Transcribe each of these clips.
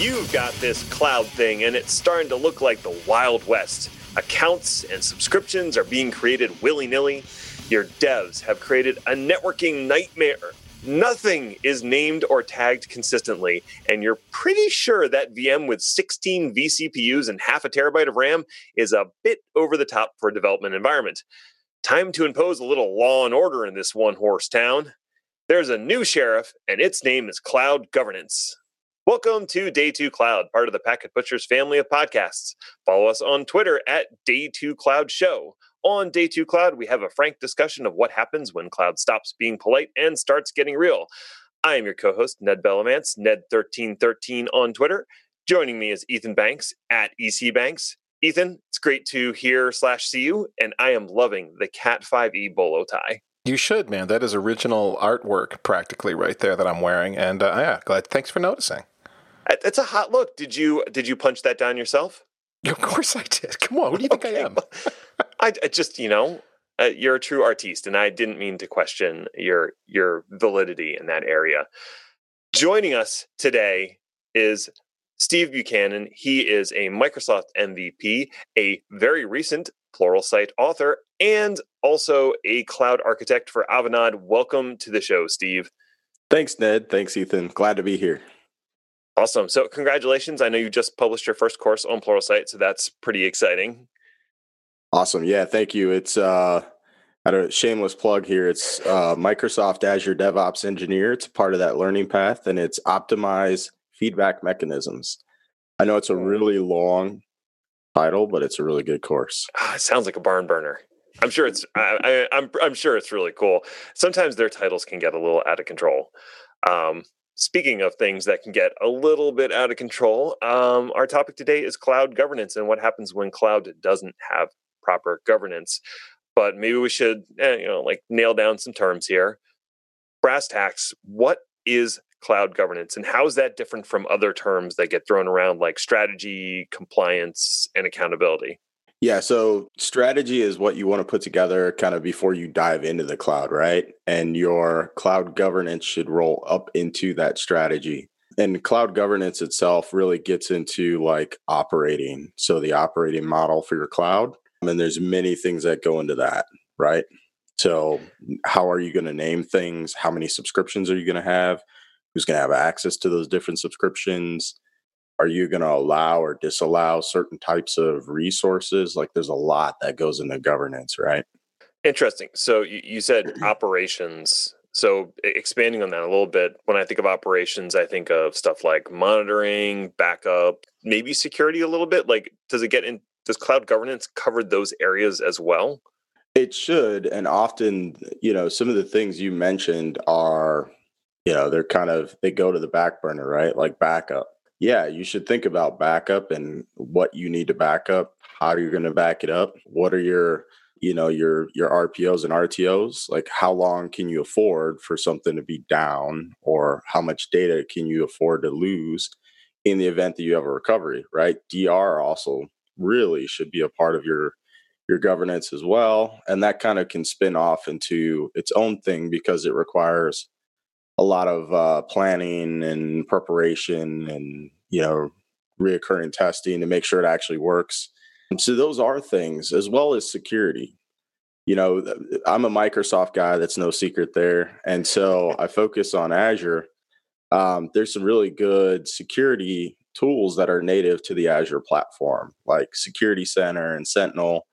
you've got this cloud thing and it's starting to look like the Wild West, accounts and subscriptions are being created willy nilly. Your devs have created a networking nightmare. Nothing is named or tagged consistently, and you're pretty sure that VM with 16 vCPUs and half a terabyte of RAM is a bit over the top for a development environment. Time to impose a little law and order in this one horse town. There's a new sheriff, and its name is Cloud Governance. Welcome to Day 2 Cloud, part of the Packet Pushers family of podcasts. Follow us on Twitter at Day 2 Cloud Show. On Day 2 Cloud, we have a frank discussion of what happens when cloud stops being polite and starts getting real. I am your co host, Ned Bellavance, Ned1313 on Twitter. Joining me is Ethan Banks at EC Banks. Ethan, it's great to hear slash see you, and I am loving the Cat 5e bolo tie. You should, man. That is original artwork practically right there that I'm wearing. And uh, yeah, glad. Thanks for noticing. It's a hot look. Did you did you punch that down yourself? Of course I did. Come on, who do you think okay. I am? I, I, just, you know, uh, you're a true artiste, and I didn't mean to question your your validity in that area. Joining us today is Steve Buchanan. He is a Microsoft MVP, a very recent Plural Pluralsight author, and also a cloud architect for Avanade. Welcome to the show, Steve. Thanks, Ned. Thanks, Ethan. Glad to be here. Awesome. So, congratulations. I know you just published your first course on Pluralsight, so that's pretty exciting. Awesome. Yeah, thank you. It's uh at a shameless plug here. It's uh, Microsoft Azure DevOps Engineer. It's part of that learning path, and it's optimize feedback mechanisms. I know it's a really long title, but it's a really good course. Ah, it sounds like a barn burner. I'm sure it's. I, I, I'm. I'm sure it's really cool. Sometimes their titles can get a little out of control. Um, Speaking of things that can get a little bit out of control, um, our topic today is cloud governance and what happens when cloud doesn't have proper governance. But maybe we should, eh, you know, like nail down some terms here. Brass tacks. What is cloud governance, and how is that different from other terms that get thrown around like strategy, compliance, and accountability? Yeah, so strategy is what you want to put together kind of before you dive into the cloud, right? And your cloud governance should roll up into that strategy. And cloud governance itself really gets into like operating. So the operating model for your cloud. And there's many things that go into that, right? So how are you going to name things? How many subscriptions are you going to have? Who's going to have access to those different subscriptions? Are you going to allow or disallow certain types of resources? Like there's a lot that goes into governance right? Interesting. So you, said operations. So expanding on that a little bit when i think of operations i think of stuff like monitoring backup maybe security a little bit. Like does it get in does cloud governance cover those areas as well? It should and often you know some of the things you mentioned are you know they're kind of they go to the back burner right? Like backup yeah, you should think about backup and what you need to back up, how are you're going to back it up, what are your you know your your RPOs and RTOs like how long can you afford for something to be down or how much data can you afford to lose in the event that you have a recovery right? DR also really should be a part of your your governance as well and that kind of can spin off into its own thing because it requires a lot of uh, planning and preparation and you know reoccurring testing to make sure it actually works. And so those are things as well as security. You know i'm a microsoft guy that's no secret there and so i focus on azure. Um, there's some really good security tools that are native to the azure platform like security center and sentinel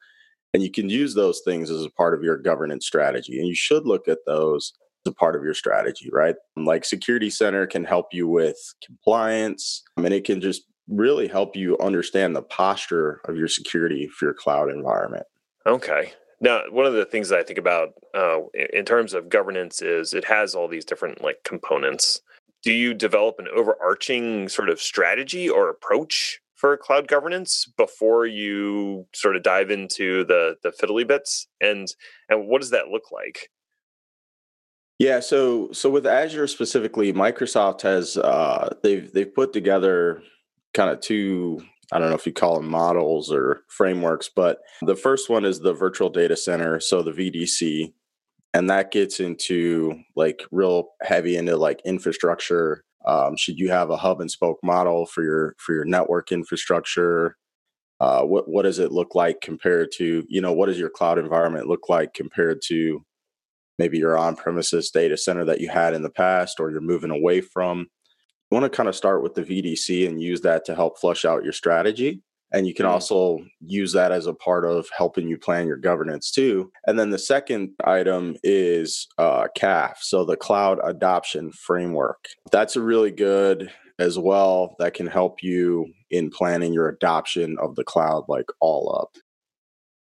and you can use those things as a part of your governance strategy and you should look at those a part of your strategy, right? Like Security Center can help you with compliance, I and it can just really help you understand the posture of your security for your cloud environment. Okay. Now, one of the things that I think about uh, in terms of governance is it has all these different like components. Do you develop an overarching sort of strategy or approach for cloud governance before you sort of dive into the the fiddly bits? And and what does that look like? Yeah, so so with Azure specifically, Microsoft has uh, they've they've put together kind of two I don't know if you call them models or frameworks, but the first one is the virtual data center, so the VDC, and that gets into like real heavy into like infrastructure Um, should you have a hub and spoke model for your for your network infrastructure? Uh, what what does it look like compared to you know what does your cloud environment look like compared to maybe your on premises data center that you had in the past or you're moving away from? You want to kind of start with the VDC and use that to help flush out your strategy. And you can mm-hmm. also use that as a part of helping you plan your governance too. And then the second item is uh, CAF, so the Cloud Adoption Framework. That's a really good as well that can help you in planning your adoption of the cloud like all up.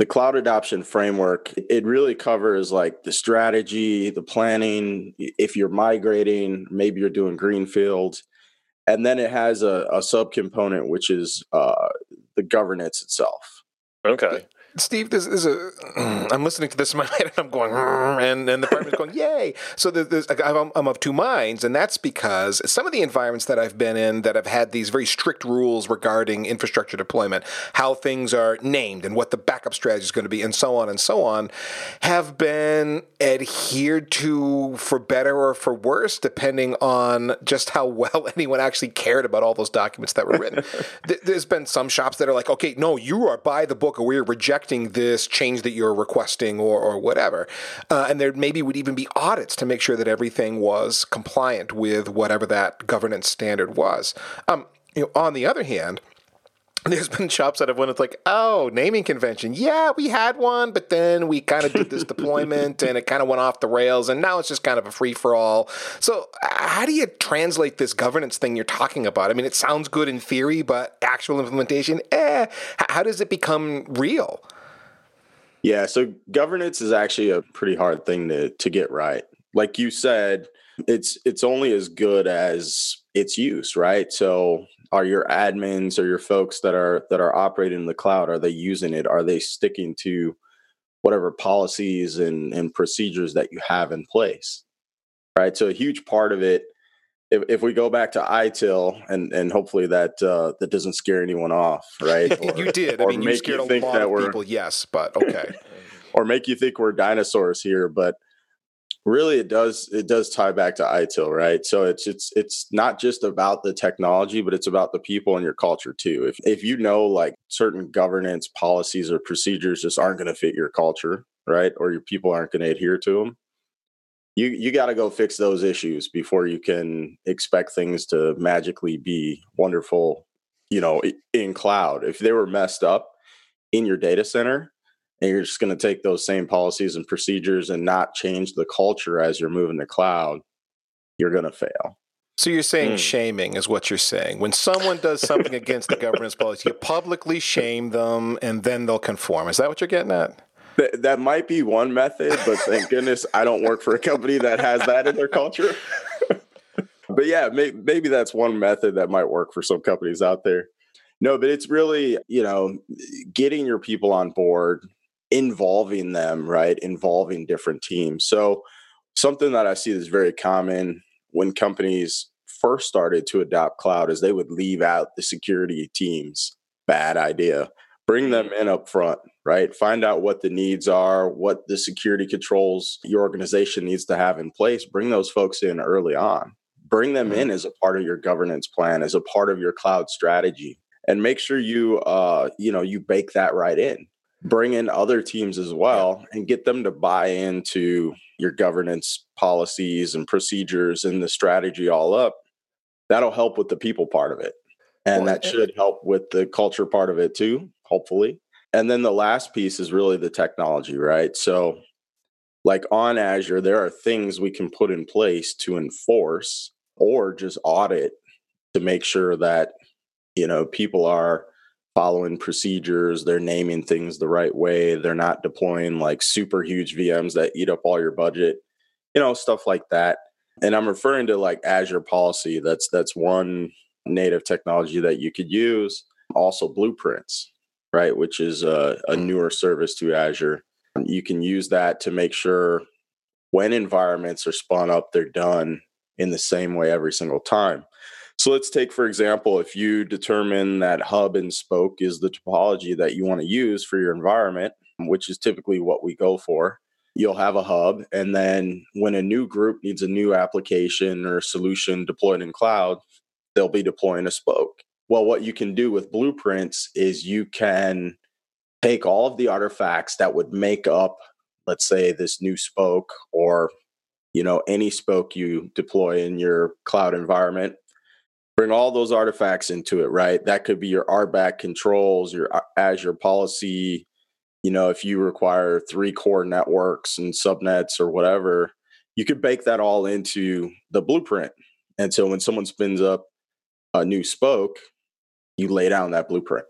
The cloud adoption framework, it really covers like the strategy, the planning, if you're migrating, maybe you're doing greenfield, and then it has a, a subcomponent which is uh, the governance itself. Okay. Steve, this is a. I'm listening to this in my head, and I'm going, mm, and and the department's going, yay! So there's, I'm, I'm of two minds, and that's because some of the environments that I've been in that have had these very strict rules regarding infrastructure deployment, how things are named, and what the backup strategy is going to be, and so on and so on, have been adhered to for better or for worse, depending on just how well anyone actually cared about all those documents that were written. there's been some shops that are like, okay, no, you are by the book, or we're rejecting this change that you're requesting or, or whatever. Uh, and there maybe would even be audits to make sure that everything was compliant with whatever that governance standard was. Um, you know, on the other hand, there's been shops that have went, it's like, oh, naming convention. Yeah, we had one, but then we kind of did this deployment and it kind of went off the rails, and now it's just kind of a free for all. So, how do you translate this governance thing you're talking about? I mean, it sounds good in theory, but actual implementation, eh, how does it become real? Yeah, so governance is actually a pretty hard thing to to get right. Like you said, it's it's only as good as its use, right? So are your admins or your folks that are that are operating in the cloud are they using it? Are they sticking to whatever policies and and procedures that you have in place? Right? So a huge part of it if, if we go back to ITIL and and hopefully that uh, that doesn't scare anyone off, right? Or, you did. I mean, you scared you a lot of people. Yes, but okay. or make you think we're dinosaurs here, but really it does it does tie back to ITIL, right? So it's it's it's not just about the technology, but it's about the people and your culture too. If if you know like certain governance policies or procedures just aren't going to fit your culture, right? Or your people aren't going to adhere to them, you you got to go fix those issues before you can expect things to magically be wonderful you know in cloud if they were messed up in your data center and you're just going to take those same policies and procedures and not change the culture as you're moving to cloud you're going to fail so you're saying mm. shaming is what you're saying. When someone does something against the governance policy, you publicly shame them and then they'll conform. Is that what you're getting at? That, that might be one method, but thank goodness I don't work for a company that has that in their culture. but yeah, may, maybe that's one method that might work for some companies out there. No, but it's really, you know, getting your people on board, involving them, right? Involving different teams. So, something that I see is very common when companies first started to adopt cloud is they would leave out the security teams. Bad idea. Bring them in up front right? Find out what the needs are, what the security controls your organization needs to have in place. Bring those folks in early on. Bring them in mm-hmm. as a part of your governance plan, as a part of your cloud strategy, and make sure you, uh, you know, you bake that right in. Bring in other teams as well, and get them to buy into your governance policies and procedures and the strategy all up. That'll help with the people part of it, and well, that should help with the culture part of it too. Hopefully, and then the last piece is really the technology, right? So, like on Azure, there are things we can put in place to enforce or just audit to make sure that you know people are following procedures they're naming things the right way they're not deploying like super huge vms that eat up all your budget you know stuff like that. And i'm referring to like azure policy. That's that's one native technology that you could use. Also blueprints right? Which is a, a newer service to Azure. You can use that to make sure when environments are spun up, they're done in the same way every single time. So let's take, for example, if you determine that hub and spoke is the topology that you want to use for your environment, which is typically what we go for, you'll have a hub. And then when a new group needs a new application or solution deployed in cloud, they'll be deploying a spoke. Well, what you can do with blueprints is you can take all of the artifacts that would make up, let's say, this new spoke or you know any spoke you deploy in your cloud environment bring all those artifacts into it right? That could be your RBAC controls your uh, azure policy you know if you require three core networks and subnets or whatever you could bake that all into the blueprint. And so when someone spins up a new spoke you lay down that blueprint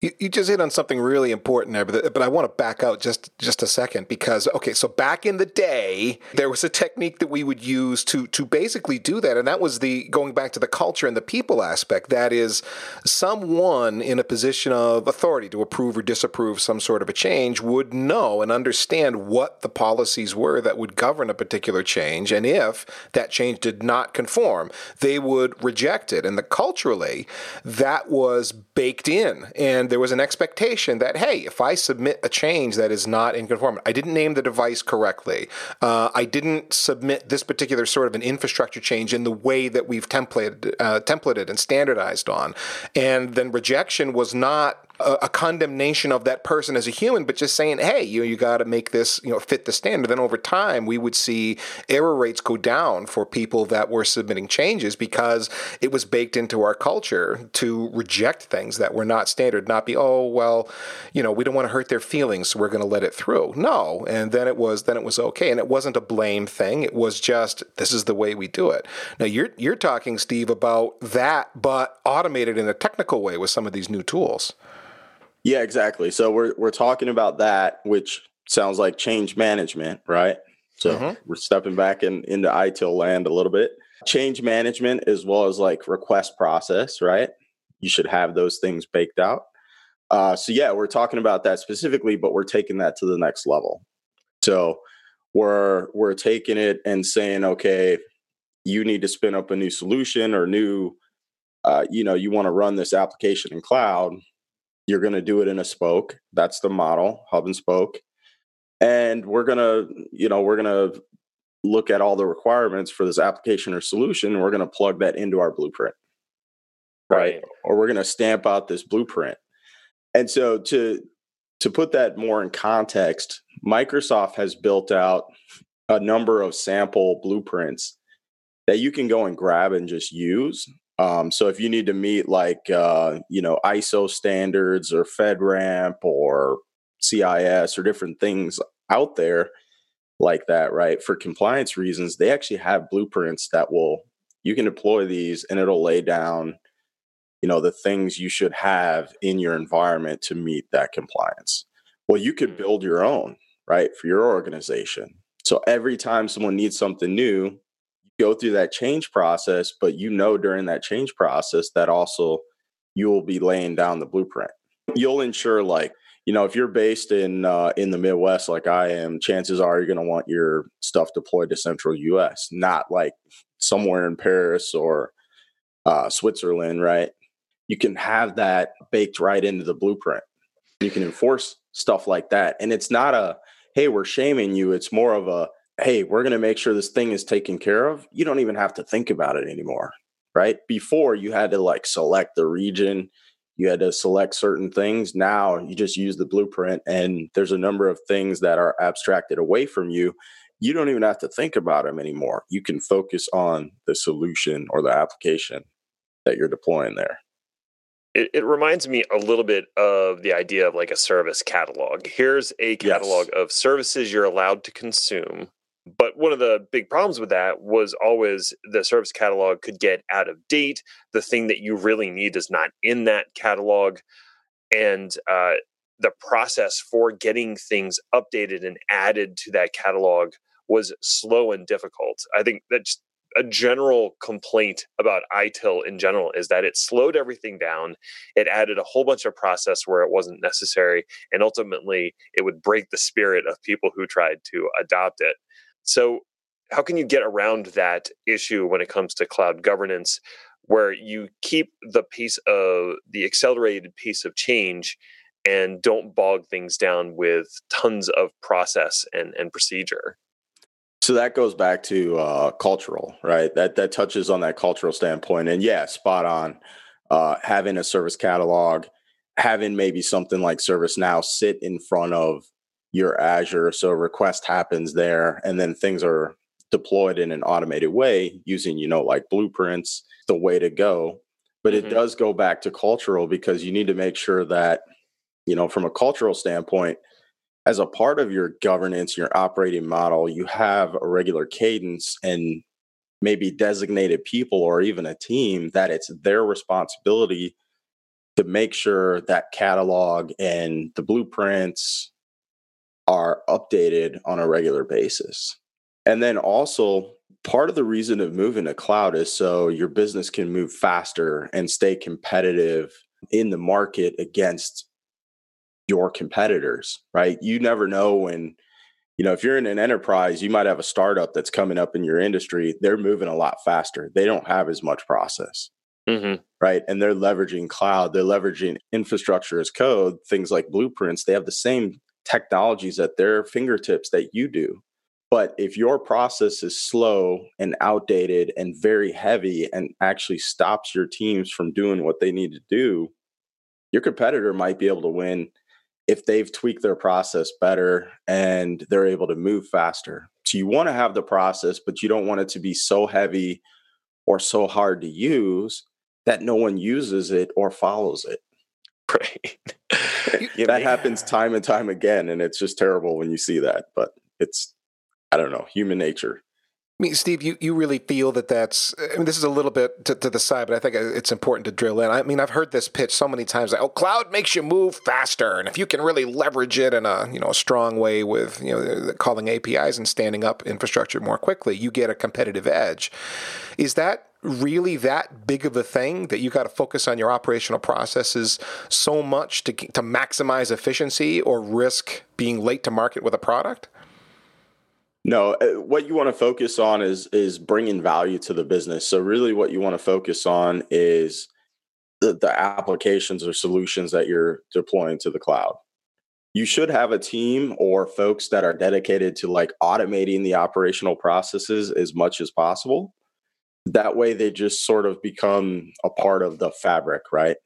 you, you just hit on something really important there, but, but I want to back out just just a second because okay, so back in the day, there was a technique that we would use to to basically do that, and that was the going back to the culture and the people aspect. That is, someone in a position of authority to approve or disapprove some sort of a change would know and understand what the policies were that would govern a particular change, and if that change did not conform, they would reject it. And the culturally, that was baked in and there was an expectation that, hey, if I submit a change that is not in conformity, I didn't name the device correctly, uh, I didn't submit this particular sort of an infrastructure change in the way that we've templated, uh, templated and standardized on, and then rejection was not a, a condemnation of that person as a human, but just saying, hey, you you got to make this you know fit the standard. Then over time, we would see error rates go down for people that were submitting changes because it was baked into our culture to reject things that were not standard, not be oh well, you know we don't want to hurt their feelings, so we're going to let it through. No, and then it was then it was okay, and it wasn't a blame thing. It was just this is the way we do it. Now you're you're talking, Steve, about that, but automated in a technical way with some of these new tools. Yeah, exactly. So we're we're talking about that, which sounds like change management, right? So mm-hmm. we're stepping back in into ITIL land a little bit. Change management as well as like request process, right? You should have those things baked out. Uh, so yeah, we're talking about that specifically, but we're taking that to the next level. So we're we're taking it and saying, okay, you need to spin up a new solution or new, uh, you know, you want to run this application in cloud you're going to do it in a spoke. That's the model, hub and spoke. And we're going to, you know, we're going to look at all the requirements for this application or solution. And we're going to plug that into our blueprint. Right. right. Or we're going to stamp out this blueprint. And so to to put that more in context, Microsoft has built out a number of sample blueprints that you can go and grab and just use um, so if you need to meet like uh, you know ISO standards or FedRAMP or CIS or different things out there like that, right? For compliance reasons, they actually have blueprints that will you can deploy these and it'll lay down you know the things you should have in your environment to meet that compliance. Well, you could mm. build your own, right, for your organization. So every time someone needs something new, go through that change process, but you know during that change process that also you will be laying down the blueprint. You'll ensure like you know if you're based in uh, in the Midwest like I am, chances are you're going to want your stuff deployed to Central U.S., not like somewhere in Paris or uh, Switzerland, right? You can have that baked right into the blueprint. You can enforce stuff like that, and it's not a hey we're shaming you. It's more of a hey, we're going to make sure this thing is taken care of, you don't even have to think about it anymore, right? Before you had to like select the region, you had to select certain things. Now you just use the blueprint, and there's a number of things that are abstracted away from you. You don't even have to think about them anymore. You can focus on the solution or the application that you're deploying there. It, it, reminds me a little bit of the idea of like a service catalog. Here's a catalog yes. of services you're allowed to consume but one of the big problems with that was always the service catalog could get out of date. The thing that you really need is not in that catalog. And uh, the process for getting things updated and added to that catalog was slow and difficult. I think that's a general complaint about ITIL in general is that it slowed everything down. It added a whole bunch of process where it wasn't necessary. And ultimately, it would break the spirit of people who tried to adopt it. So, how can you get around that issue when it comes to cloud governance, where you keep the piece of the accelerated pace of change and don't bog things down with tons of process and, and procedure. So that goes back to uh, cultural, right? That that touches on that cultural standpoint, and yeah, spot on. Uh, having a service catalog, having maybe something like ServiceNow sit in front of your Azure, so request happens there, and then things are deployed in an automated way using, you know, like blueprints, the way to go. But mm-hmm. it does go back to cultural because you need to make sure that, you know, from a cultural standpoint, as a part of your governance, your operating model, you have a regular cadence and maybe designated people or even a team that it's their responsibility to make sure that catalog and the blueprints are updated on a regular basis. And then also, part of the reason of moving to cloud is so your business can move faster and stay competitive in the market against your competitors, right? You never know when, you know, if you're in an enterprise, you might have a startup that's coming up in your industry. They're moving a lot faster. They don't have as much process, mm-hmm. right? And they're leveraging cloud, they're leveraging infrastructure as code, things like blueprints. They have the same technologies at their fingertips that you do. But if your process is slow and outdated and very heavy and actually stops your teams from doing what they need to do, your competitor might be able to win if they've tweaked their process better and they're able to move faster. So you want to have the process, but you don't want it to be so heavy or so hard to use that no one uses it or follows it. Right. that happens time and time again. And it's just terrible when you see that, but it's, I don't know, human nature. I mean, Steve, you, you really feel that that's, I mean, this is a little bit to, to, the side, but I think it's important to drill in. I mean, I've heard this pitch so many times like, oh, cloud makes you move faster. And if you can really leverage it in a, you know, a strong way with, you know, calling APIs and standing up infrastructure more quickly, you get a competitive edge. Is that really that big of a thing that you got to focus on your operational processes so much to, to maximize efficiency or risk being late to market with a product? No, uh, what you want to focus on is is bringing value to the business. So really, what you want to focus on is the, the applications or solutions that you're deploying to the cloud. You should have a team or folks that are dedicated to like automating the operational processes as much as possible. That way, they just sort of become a part of the fabric, right?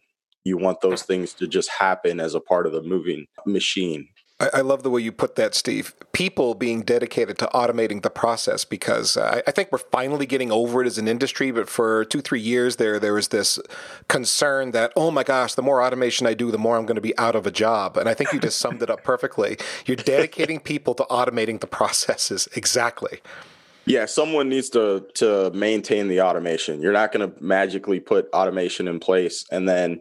You want those things to just happen as a part of the moving machine. I, I, love the way you put that, Steve. People being dedicated to automating the process because uh, I, I, think we're finally getting over it as an industry. But for two, three years there, there was this concern that, oh my gosh, the more automation I do, the more I'm going to be out of a job. And I think you just summed it up perfectly. You're dedicating people to automating the processes. Exactly. Yeah, someone needs to to maintain the automation. You're not going to magically put automation in place and then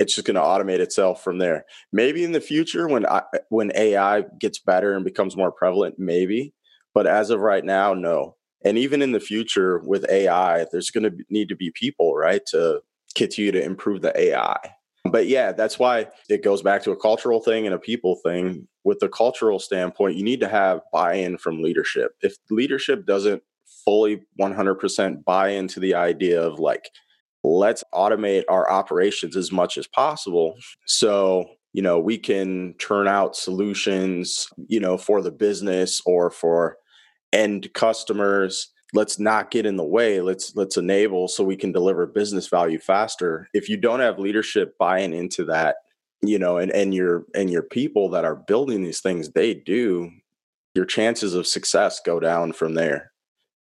it's just going to automate itself from there. Maybe in the future when I, when AI gets better and becomes more prevalent, maybe. But as of right now, no. And even in the future with AI, there's going to need to be people, right, to continue to improve the AI. But yeah, that's why it goes back to a cultural thing and a people thing. With the cultural standpoint, you need to have buy in from leadership. If leadership doesn't fully 100% buy into the idea of like, let's automate our operations as much as possible so you know we can turn out solutions you know for the business or for end customers let's not get in the way let's let's enable so we can deliver business value faster if you don't have leadership buying into that you know and and your and your people that are building these things they do your chances of success go down from there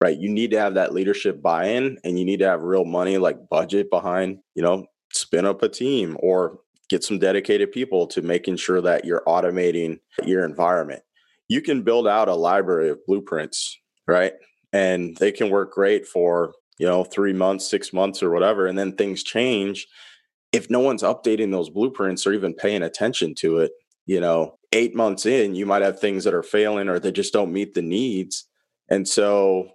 right? You need to have that leadership buy in and you need to have real money, like budget behind, you know, spin up a team or get some dedicated people to making sure that you're automating your environment. You can build out a library of blueprints, right? And they can work great for, you know, three months, six months, or whatever. And then things change. If no one's updating those blueprints or even paying attention to it, you know, eight months in, you might have things that are failing or they just don't meet the needs. And so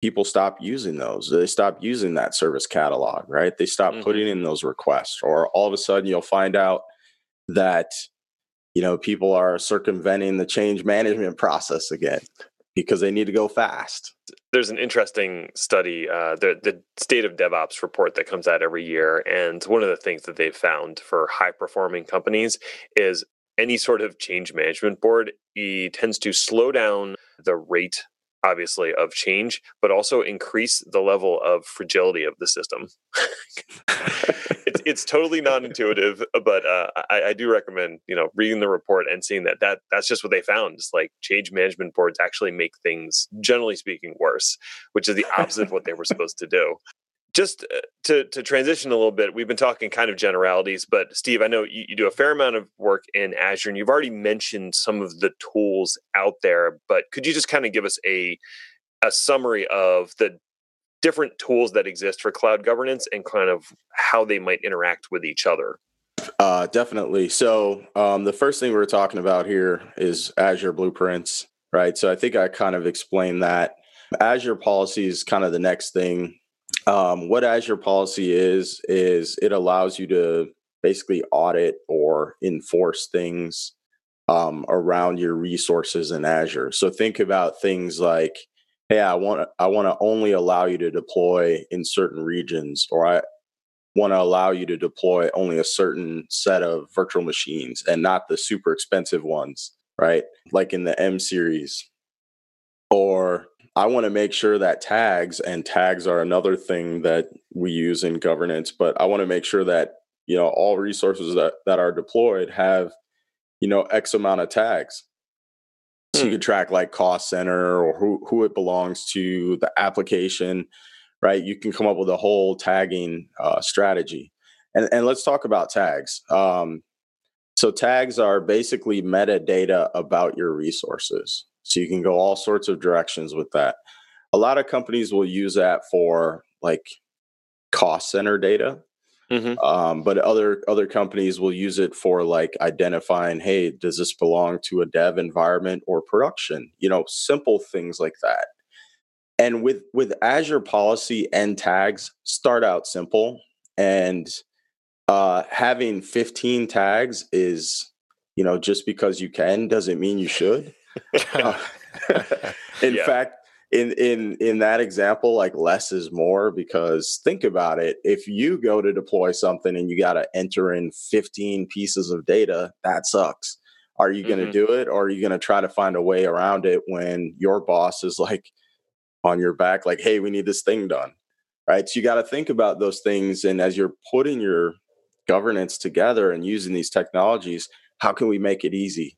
people stop using those. They stop using that service catalog, right? They stop mm-hmm. putting in those requests, or all of a sudden you'll find out that you know people are circumventing the change management process again. Because they need to go fast. There's an interesting study, uh, the the state of DevOps report that comes out every year, and one of the things that they've found for high performing companies is any sort of change management board it tends to slow down the rate obviously of change but also increase the level of fragility of the system it's, it's totally non-intuitive but uh, I, I, do recommend you know reading the report and seeing that that that's just what they found it's like change management boards actually make things generally speaking worse which is the opposite of what they were supposed to do just uh, to to transition a little bit, we've been talking kind of generalities, but Steve, I know you, you, do a fair amount of work in Azure, and you've already mentioned some of the tools out there. But could you just kind of give us a a summary of the different tools that exist for cloud governance and kind of how they might interact with each other? Uh, definitely. So um, the first thing we're talking about here is Azure Blueprints, right? So I think I kind of explained that. Azure policy is kind of the next thing um, what Azure policy is, is it allows you to basically audit or enforce things um, around your resources in Azure. So think about things like, hey, I want I want to only allow you to deploy in certain regions, or I want to allow you to deploy only a certain set of virtual machines and not the super expensive ones, right? Like in the M series. Or I want to make sure that tags and tags are another thing that we use in governance, but I want to make sure that you know all resources that, that are deployed have you know X amount of tags. So you hmm. can track like cost center or who, who it belongs to, the application, right? You can come up with a whole tagging uh, strategy. And, and let's talk about tags. Um, so tags are basically metadata about your resources. So you can go all sorts of directions with that. A lot of companies will use that for like cost center data. Mm-hmm. Um, but other other companies will use it for like identifying, hey, does this belong to a dev environment or production? You know, simple things like that. And with with Azure policy and tags, start out simple. And uh, having 15 tags is, you know, just because you can doesn't mean you should. in yeah. fact, in in in that example, like less is more because think about it. If you go to deploy something and you got to enter in 15 pieces of data, that sucks. Are you going to mm-hmm. do it, or are you going to try to find a way around it when your boss is like on your back, like, "Hey, we need this thing done." Right. So you got to think about those things, and as you're putting your governance together and using these technologies, how can we make it easy?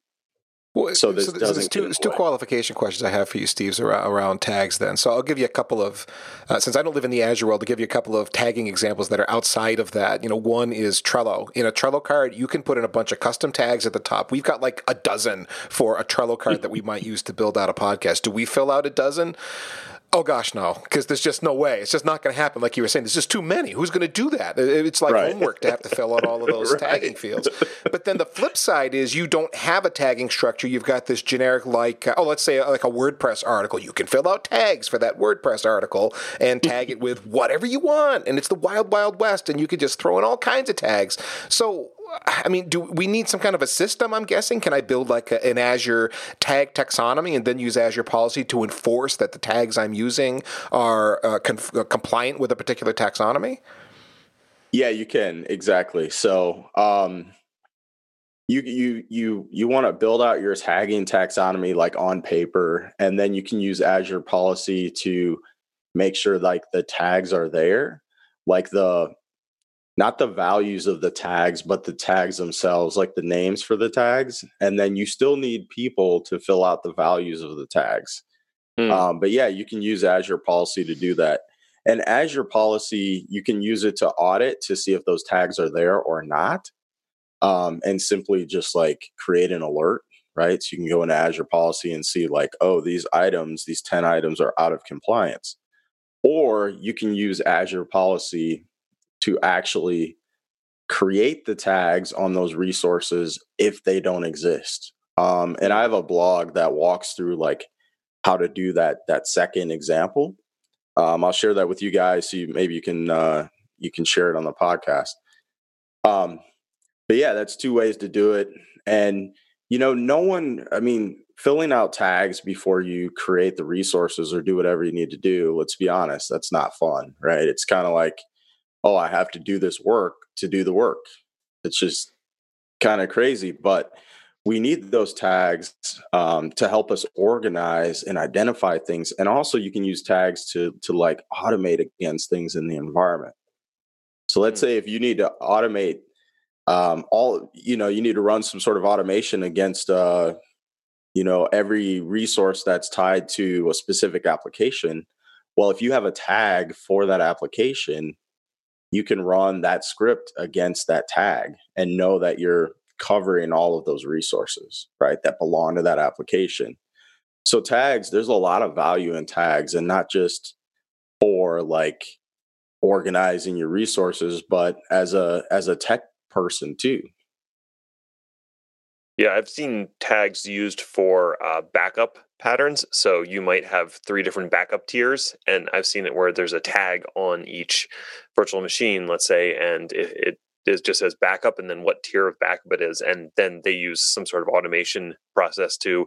Well, so, this so there's, two, there's two qualification questions I have for you, Steve, around, around tags. Then, so I'll give you a couple of, uh, since I don't live in the Azure world, to give you a couple of tagging examples that are outside of that. You know, one is Trello. In a Trello card, you can put in a bunch of custom tags at the top. We've got like a dozen for a Trello card that we might use to build out a podcast. Do we fill out a dozen? Oh gosh, no, because there's just no way. It's just not going to happen. Like you were saying, there's just too many. Who's going to do that? It's like right. homework to have to fill out all of those right. tagging fields. But then the flip side is you don't have a tagging structure. You've got this generic, like uh, oh, let's say uh, like a WordPress article. You can fill out tags for that WordPress article and tag it with whatever you want, and it's the wild, wild west, and you could just throw in all kinds of tags. So I mean, do we need some kind of a system? I'm guessing. Can I build like a, an Azure tag taxonomy and then use Azure policy to enforce that the tags I'm using are uh, conf- uh, compliant with a particular taxonomy? Yeah, you can exactly. So, um, you you you you want to build out your tagging taxonomy like on paper, and then you can use Azure policy to make sure like the tags are there, like the not the values of the tags, but the tags themselves, like the names for the tags. And then you still need people to fill out the values of the tags. Hmm. Um, but yeah, you can use Azure Policy to do that. And Azure Policy, you can use it to audit to see if those tags are there or not. Um, and simply just like create an alert, right? So you can go into Azure Policy and see, like, oh, these items, these 10 items are out of compliance. Or you can use Azure Policy to actually create the tags on those resources if they don't exist. Um, and I have a blog that walks through like how to do that that second example. Um, I'll share that with you guys so you, maybe you can uh, you can share it on the podcast. Um, but yeah, that's two ways to do it. And you know, no one. I mean, filling out tags before you create the resources or do whatever you need to do, let's be honest, that's not fun, right? It's kind of like, oh, I have to do this work to do the work. It's just kind of crazy, but we need those tags um, to help us organize and identify things. And also, you can use tags to to like automate against things in the environment. So let's hmm. say if you need to automate um, all, you know, you need to run some sort of automation against uh, you know every resource that's tied to a specific application well if you have a tag for that application you can run that script against that tag and know that you're covering all of those resources right that belong to that application. So tags there's a lot of value in tags and not just for like organizing your resources but as a as a tech person too. Yeah, I've seen tags used for uh, backup patterns. So you might have three different backup tiers, and I've seen it where there's a tag on each virtual machine, let's say, and it, it just as backup, and then what tier of backup it is, and then they use some sort of automation process to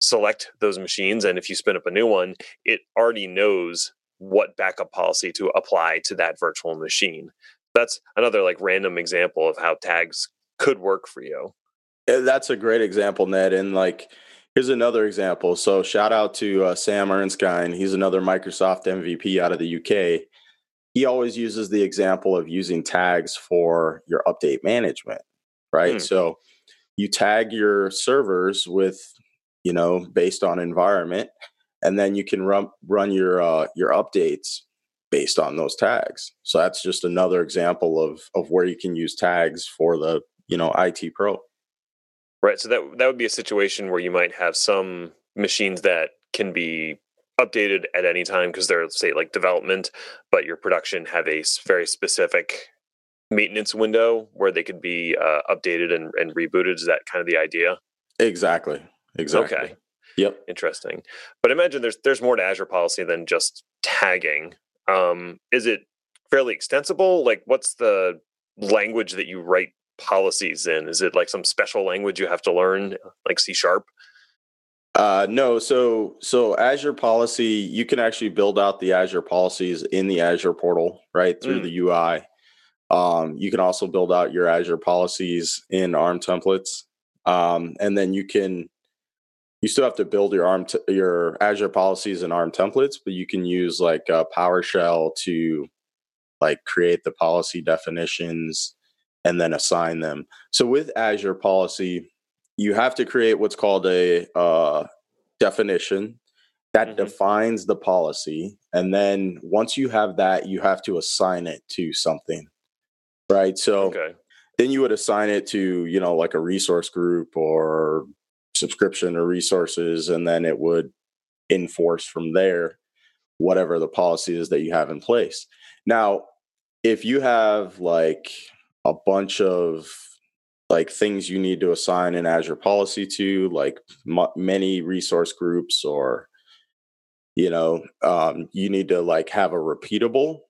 select those machines. And if you spin up a new one, it already knows what backup policy to apply to that virtual machine. That's another like random example of how tags could work for you. That's a great example, Ned. And like, here's another example. So shout out to uh, Sam Erskine. He's another Microsoft MVP out of the UK. He always uses the example of using tags for your update management, right? Hmm. So you tag your servers with, you know, based on environment, and then you can run run your uh, your updates based on those tags. So that's just another example of of where you can use tags for the you know IT pro. Right. So that that would be a situation where you might have some machines that can be updated at any time because they're say like development, but your production have a very specific maintenance window where they could be uh, updated and, and rebooted. Is that kind of the idea? Exactly. Exactly. Okay. Yep. Interesting. But imagine there's there's more to Azure policy than just tagging. Um, is it fairly extensible? Like, what's the language that you write policies in? Is it like some special language you have to learn, like C sharp? Uh, no, so so Azure policy, you can actually build out the Azure policies in the Azure portal, right through mm. the UI. Um, you can also build out your Azure policies in ARM templates, um, and then you can. You still have to build your ARM t- your Azure policies in ARM templates, but you can use like uh, PowerShell to like create the policy definitions and then assign them. So with Azure policy, you have to create what's called a uh, definition that mm-hmm. defines the policy. And then once you have that, you have to assign it to something. Right. So okay. then you would assign it to, you know, like a resource group or subscription or resources. And then it would enforce from there whatever the policy is that you have in place. Now, if you have like a bunch of like things you need to assign an Azure policy to, like m- many resource groups, or you know, um, you need to like have a repeatable,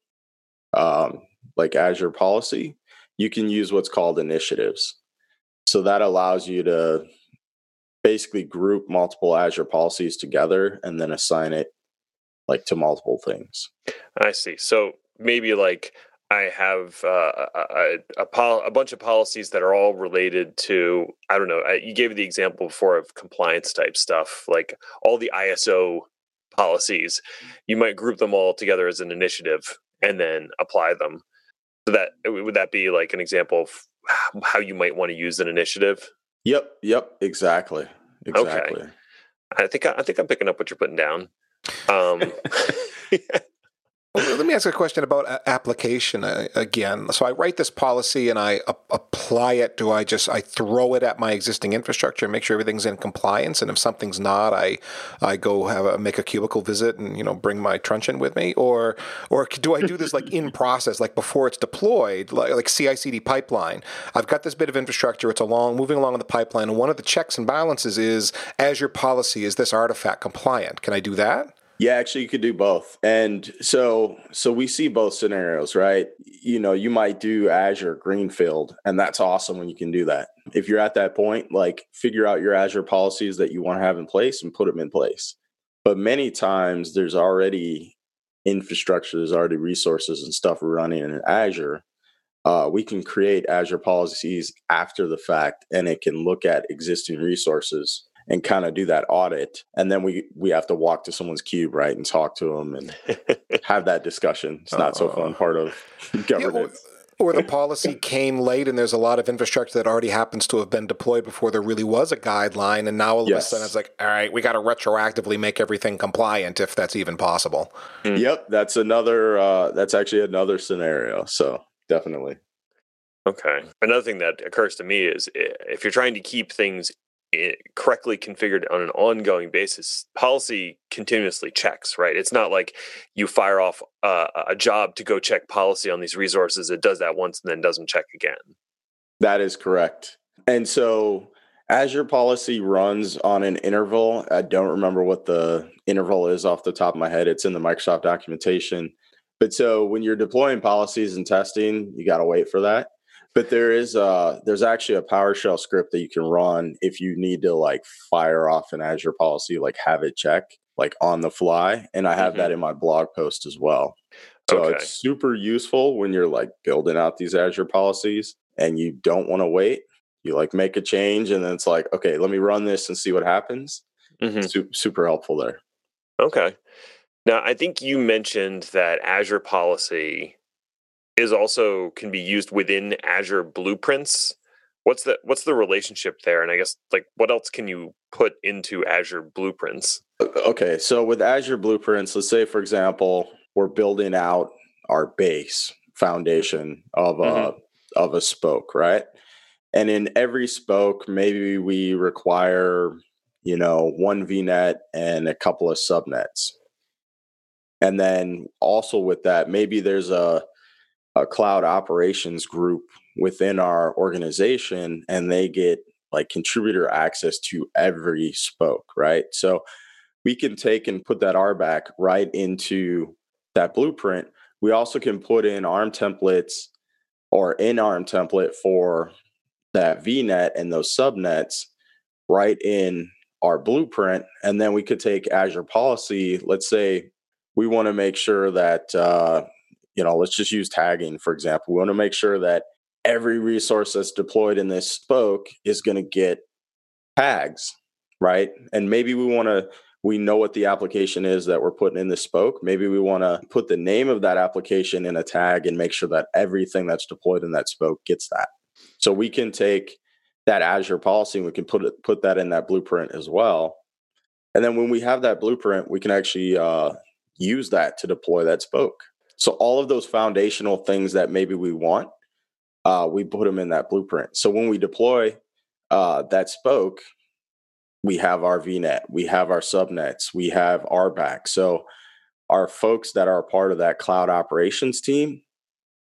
um, like Azure policy. You can use what's called initiatives. So that allows you to basically group multiple Azure policies together and then assign it like to multiple things. I see. So maybe like I have uh, a, a, pol- a, bunch of policies that are all related to, I don't know, I, you gave the example before of compliance type stuff, like all the ISO policies. You might group them all together as an initiative and then apply them. So that would that be like an example of how you might want to use an initiative? Yep, yep, exactly. Exactly. Okay. I think I think I'm picking up what you're putting down. Um, let me ask a question about application uh, again. So I write this policy and I apply it. Do I just I throw it at my existing infrastructure and make sure everything's in compliance? And if something's not, I I go have a make a cubicle visit and you know bring my truncheon with me, or or do I do this like in process, like before it's deployed, like, like CI/CD pipeline? I've got this bit of infrastructure. It's along moving along in the pipeline, and one of the checks and balances is Azure policy is this artifact compliant? Can I do that? Yeah, actually you could do both. And so so we see both scenarios, right? You know, you might do Azure Greenfield and that's awesome when you can do that. If you're at that point, like figure out your Azure policies that you want to have in place and put them in place. But many times there's already infrastructure, there's already resources and stuff running in Azure. Uh, we can create Azure policies after the fact and it can look at existing resources and kind of do that audit and then we we have to walk to someone's cube right and talk to them and have that discussion it's not so fun part of governance yeah, or, or the policy came late and there's a lot of infrastructure that already happens to have been deployed before there really was a guideline and now all yes. of a sudden it's like all right we got to retroactively make everything compliant if that's even possible mm. yep that's another uh, that's actually another scenario so definitely Okay. Another thing that occurs to me is if you're trying to keep things correctly configured on an ongoing basis, policy continuously checks, right? It's not like you fire off uh, a job to go check policy on these resources. It does that once and then doesn't check again. That is correct. And so Azure policy runs on an interval. I don't remember what the interval is off the top of my head. It's in the Microsoft documentation. But so when you're deploying policies and testing, you got to wait for that but there is uh there's actually a PowerShell script that you can run if you need to like fire off an Azure policy, like have it check like on the fly. And I have mm-hmm. that in my blog post as well. So okay. it's super useful when you're like building out these Azure policies and you don't want to wait. You like make a change and then it's like, okay, let me run this and see what happens. Mm-hmm. Super, super helpful there. Okay. Now, I think you mentioned that Azure policy is also can be used within Azure Blueprints. What's the what's the relationship there? And I guess like what else can you put into Azure Blueprints? Okay, so with Azure Blueprints, let's say for example, we're building out our base foundation of mm-hmm. a of a spoke, right? And in every spoke, maybe we require, you know, one VNet and a couple of subnets. And then also with that, maybe there's a a cloud operations group within our organization and they get like contributor access to every spoke, right? So we can take and put that RBAC right into that blueprint. We also can put in ARM templates or in ARM template for that VNet and those subnets right in our blueprint. And then we could take Azure policy. Let's say we want to make sure that uh, you know, let's just use tagging, for example. We want to make sure that every resource that's deployed in this spoke is going to get tags, right? And maybe we want to, we know what the application is that we're putting in the spoke. Maybe we want to put the name of that application in a tag and make sure that everything that's deployed in that spoke gets that. So we can take that Azure policy and we can put it, put that in that blueprint as well. And then when we have that blueprint, we can actually uh, use that to deploy that spoke. So all of those foundational things that maybe we want, uh, we put them in that blueprint. So when we deploy uh, that spoke, we have our VNet, we have our subnets, we have our RBAC. So our folks that are part of that cloud operations team,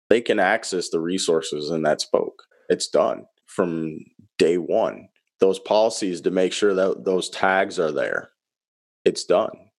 they can access the resources in that spoke. It's done from day one. Those policies to make sure that those tags are there. It's done.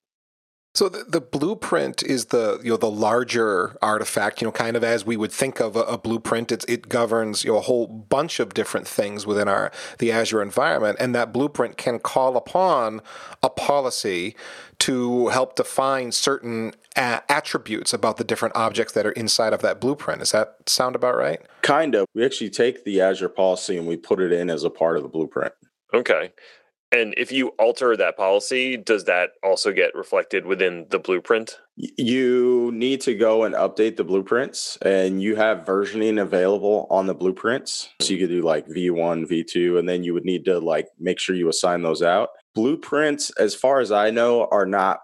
So the, the, blueprint is the you know the larger artifact. You know, kind of as we would think of a, a blueprint. It's, it governs you know a whole bunch of different things within our the Azure environment, and that blueprint can call upon a policy to help define certain a- attributes about the different objects that are inside of that blueprint. Does that sound about right? Kind of. We actually take the Azure policy and we put it in as a part of the blueprint. Okay. And if you alter that policy, does that also get reflected within the blueprint? You need to go and update the blueprints, and you have versioning available on the blueprints. So you could do like V1, V2, and then you would need to like make sure you assign those out. Blueprints, as far as I know, are not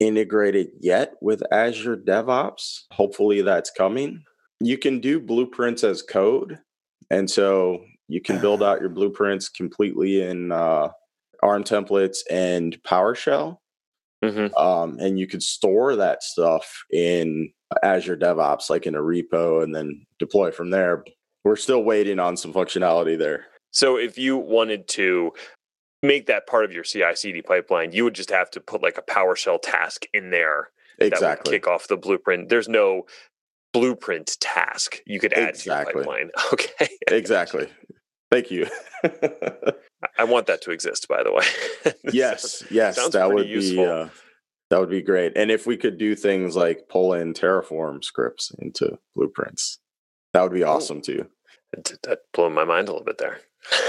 integrated yet with Azure DevOps. Hopefully that's coming. You can do blueprints as code. And so you can build out your blueprints completely in uh, ARM templates and PowerShell. Mm-hmm. Um, and you could store that stuff in Azure DevOps, like in a repo, and then deploy from there. We're still waiting on some functionality there. So, if you wanted to make that part of your CI CD pipeline, you would just have to put like a PowerShell task in there exactly. that would kick off the blueprint. There's no blueprint task you could add exactly. to your pipeline. Okay. exactly. Thank you. I want that to exist, by the way. yes, yes, that would useful. be uh, that would be great. And if we could do things like pull in Terraform scripts into blueprints, that would be awesome too. That blew my mind a little bit there.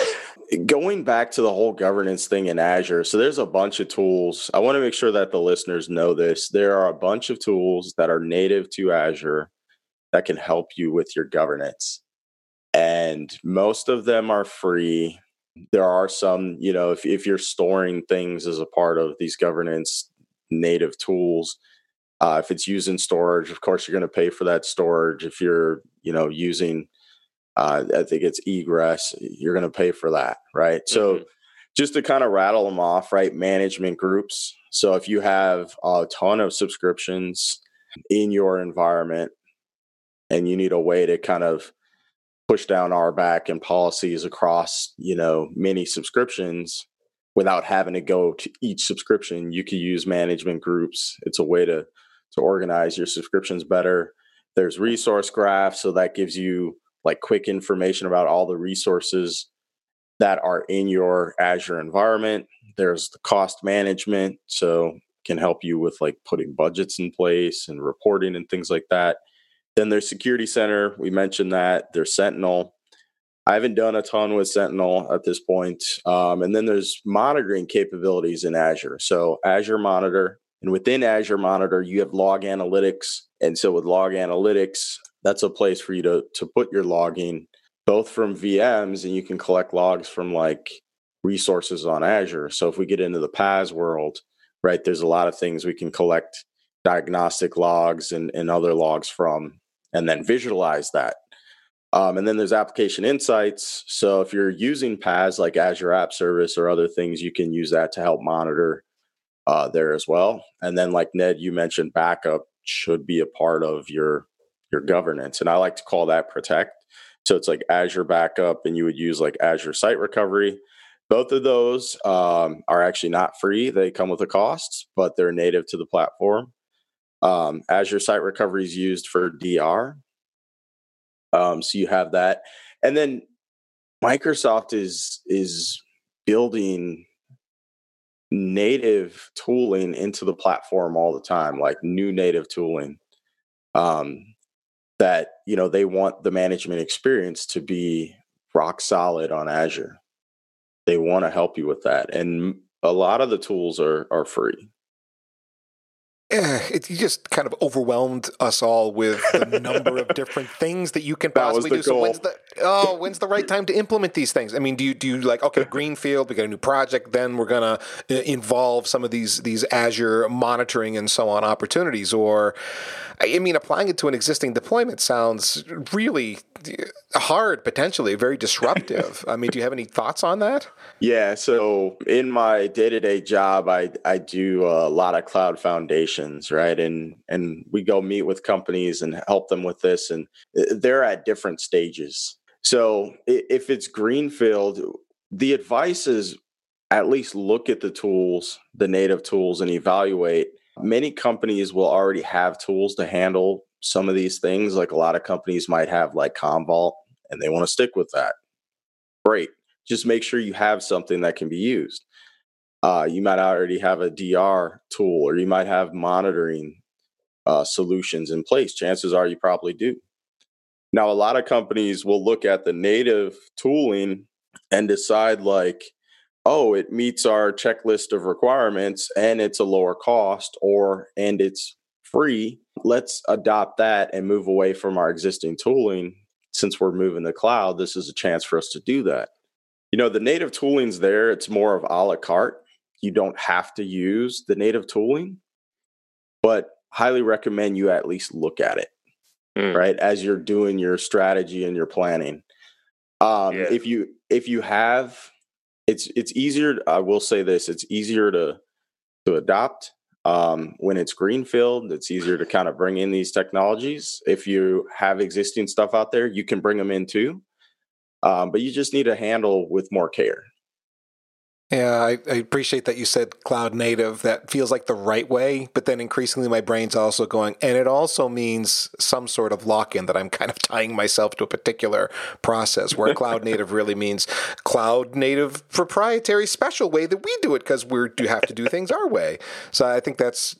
Going back to the whole governance thing in Azure, so there's a bunch of tools. I want to make sure that the listeners know this. There are a bunch of tools that are native to Azure that can help you with your governance. And most of them are free. There are some, you know, if, if you're storing things as a part of these governance native tools, uh, if it's using storage, of course, you're going to pay for that storage. If you're, you know, using uh, I think it's egress. You're going to pay for that, right? Mm-hmm. So just to kind of rattle them off, right? Management groups. So if you have a ton of subscriptions in your environment and you need a way to kind of push down RBAC and policies across, you know, many subscriptions without having to go to each subscription, you could use management groups. It's a way to to organize your subscriptions better. There's resource graphs, so that gives you like quick information about all the resources that are in your Azure environment. There's the cost management, so can help you with like putting budgets in place and reporting and things like that. Then there's Security Center. We mentioned that. There's Sentinel. I haven't done a ton with Sentinel at this point. Um, and then there's monitoring capabilities in Azure. So Azure Monitor, and within Azure Monitor, you have log analytics. And so with log analytics, that's a place for you to to put your logging both from VMs and you can collect logs from like resources on Azure. So if we get into the PaaS world, right, there's a lot of things we can collect diagnostic logs and, and other logs from and then visualize that. Um, and then there's application insights. So if you're using PaaS like Azure App Service or other things, you can use that to help monitor uh, there as well. And then, like Ned, you mentioned backup should be a part of your your governance. And I like to call that protect. So it's like Azure backup, and you would use like Azure Site Recovery. Both of those um, are actually not free; they come with a cost, but they're native to the platform. Um, Azure Site Recovery is used for DR, um, so you have that, and then Microsoft is is building native tooling into the platform all the time, like new native tooling. Um, that you know they want the management experience to be rock solid on Azure. They want to help you with that, and a lot of the tools are are free. Eh, it just kind of overwhelmed us all with the number of different things that you can possibly do. Goal. So when's the oh when's the right time to implement these things? I mean, do you do you like okay greenfield? We got a new project, then we're gonna uh, involve some of these these Azure monitoring and so on opportunities, or I mean, applying it to an existing deployment sounds really hard, potentially very disruptive. I mean, do you have any thoughts on that? Yeah. So in my day to day job, I I do a lot of cloud foundations, right? And and we go meet with companies and help them with this, and uh, they're at different stages. So if it's greenfield, the advice is at least look at the tools, the native tools, and evaluate Many companies will already have tools to handle some of these things. Like a lot of companies might have like Commvault and they want to stick with that. Great. Just make sure you have something that can be used. Uh, you might already have a DR tool or you might have monitoring uh, solutions in place. Chances are you probably do. Now, a lot of companies will look at the native tooling and decide, like, oh, it meets our checklist of requirements and it's a lower cost or and it's free, let's adopt that and move away from our existing tooling. Since we're moving to cloud, this is a chance for us to do that. You know, the native tooling's there, it's more of a la carte. You don't have to use the native tooling, but highly recommend you at least look at it, mm. right? As you're doing your strategy and your planning. Um, yeah. if you if you have it's it's easier. I will say this: it's easier to to adopt um, when it's greenfield. It's easier to kind of bring in these technologies. If you have existing stuff out there, you can bring them in too, um, but you just need to handle with more care. Yeah, I, I, appreciate that you said cloud native. That feels like the right way, but then increasingly my brain's also going, and it also means some sort of lock in that I'm kind of tying myself to a particular process where cloud native really means cloud native proprietary special way that we do it because we do have to do things our way. So I think that's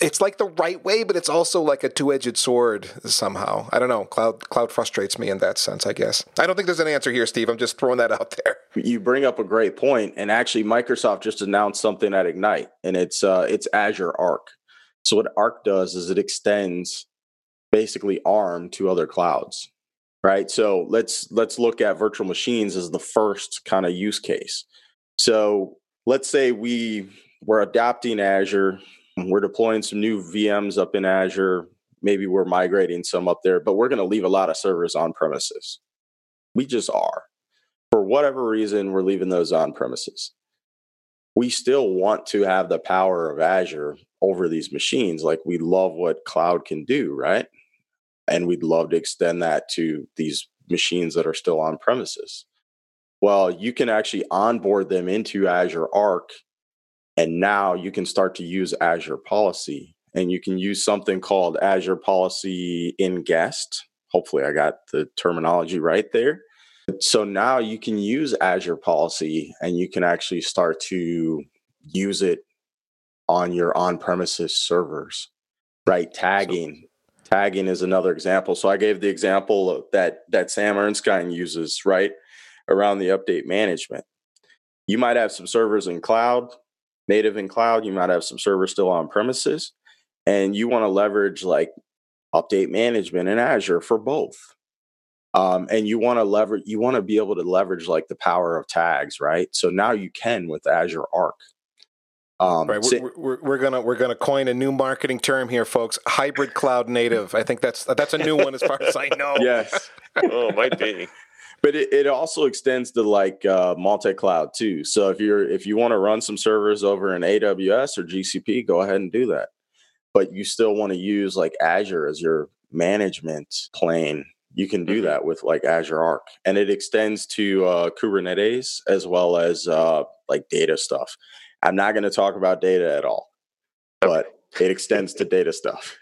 it's like the right way, but it's also like a two-edged sword somehow. I don't know. Cloud cloud frustrates me in that sense, I guess. I don't think there's an answer here, Steve. I'm just throwing that out there. You bring up a great point, and actually, Microsoft just announced something at Ignite, and it's uh, it's Azure Arc. So what Arc does is it extends basically ARM to other clouds, right? So let's let's look at virtual machines as the first kind of use case. So let's say we we're adopting Azure we're deploying some new VMs up in Azure. Maybe we're migrating some up there, but we're going to leave a lot of servers on premises. We just are. For whatever reason, we're leaving those on premises. We still want to have the power of Azure over these machines. Like we love what cloud can do, right? And we'd love to extend that to these machines that are still on premises. Well, you can actually onboard them into Azure Arc and now you can start to use Azure Policy and you can use something called Azure Policy in Guest. Hopefully, I got the terminology right there. So now you can use Azure Policy and you can actually start to use it on your on premises servers, right? Tagging. Tagging is another example. So I gave the example that that Sam Erskine uses, right? Around the update management. You might have some servers in cloud, native in cloud. You might have some servers still on premises, and you want to leverage like update management in Azure for both. Um, and you want to leverage, you want to be able to leverage like the power of tags, right? So now you can with Azure Arc. Um, right, we're, we're, we're, gonna we're gonna coin a new marketing term here, folks. Hybrid cloud native. I think that's that's a new one as far as I know. Yes. oh, might be but it, it also extends to like uh, multi-cloud too. So if you're if you want to run some servers over in aws or gcp go ahead and do that. But you still want to use like azure as your management plane. You can do mm-hmm. that with like azure arc. And it extends to uh, kubernetes as well as uh, like data stuff. I'm not going to talk about data at all but it extends to data stuff.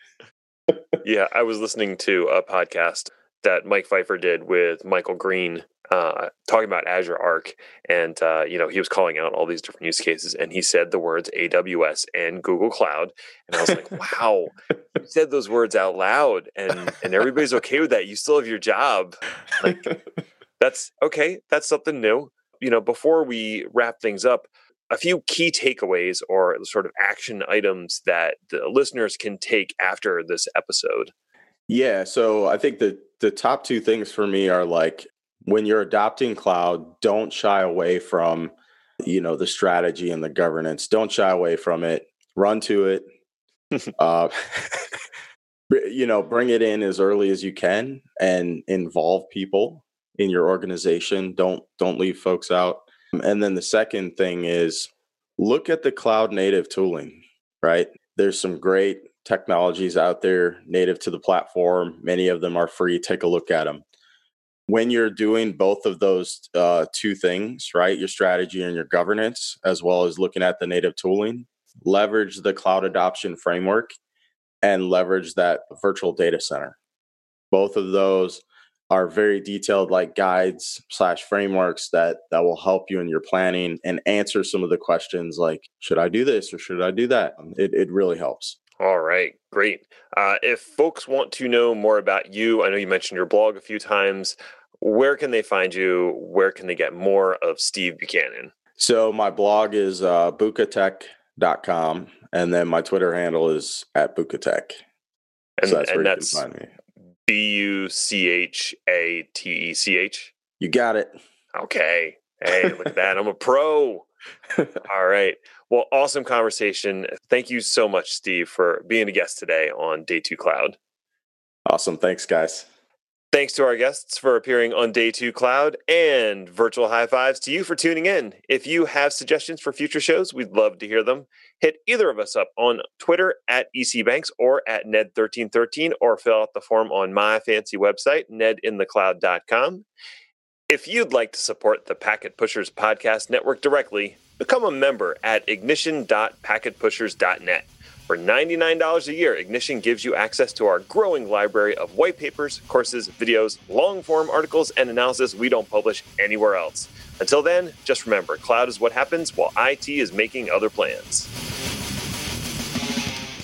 Yeah i was listening to a podcast that Mike Pfeiffer did with Michael Green, uh, talking about Azure Arc, and uh, you know he was calling out all these different use cases, and he said the words AWS and Google Cloud, and I was like, wow, you said those words out loud, and and everybody's okay with that. You still have your job, like that's okay. That's something new. You know, before we wrap things up, a few key takeaways or sort of action items that the listeners can take after this episode. Yeah, so I think the the top two things for me are like when you're adopting cloud, don't shy away from you know the strategy and the governance. Don't shy away from it. Run to it. uh, you know, bring it in as early as you can and involve people in your organization. Don't don't leave folks out. And then the second thing is look at the cloud native tooling, right? There's some great technologies out there native to the platform. Many of them are free. Take a look at them. When you're doing both of those uh, two things, right, your strategy and your governance, as well as looking at the native tooling, leverage the cloud adoption framework and leverage that virtual data center. Both of those are very detailed like guides slash frameworks that that will help you in your planning and answer some of the questions like should i do this or should i do that it, it really helps all right, great. Uh, if folks want to know more about you, I know you mentioned your blog a few times. Where can they find you? Where can they get more of Steve Buchanan? So my blog is uh, BuchaTech.com, and then my Twitter handle is at bukatech. And, so that's, and that's B U C H A T E C H. You got it. Okay. Hey, look at that. I'm a pro. All right. Well, awesome conversation. Thank you so much, Steve, for being a guest today on Day 2 Cloud. Awesome. Thanks, guys. Thanks to our guests for appearing on Day 2 Cloud and virtual high fives to you for tuning in. If you have suggestions for future shows, we'd love to hear them. Hit either of us up on Twitter at ECBanks or at Ned1313 or fill out the form on my fancy website, nedinthecloud.com. If you'd like to support the Packet Pushers Podcast Network directly, become a member at ignition.packetpushers.net. For $99 a year, Ignition gives you access to our growing library of white papers, courses, videos, long form articles, and analysis we don't publish anywhere else. Until then, just remember cloud is what happens while IT is making other plans.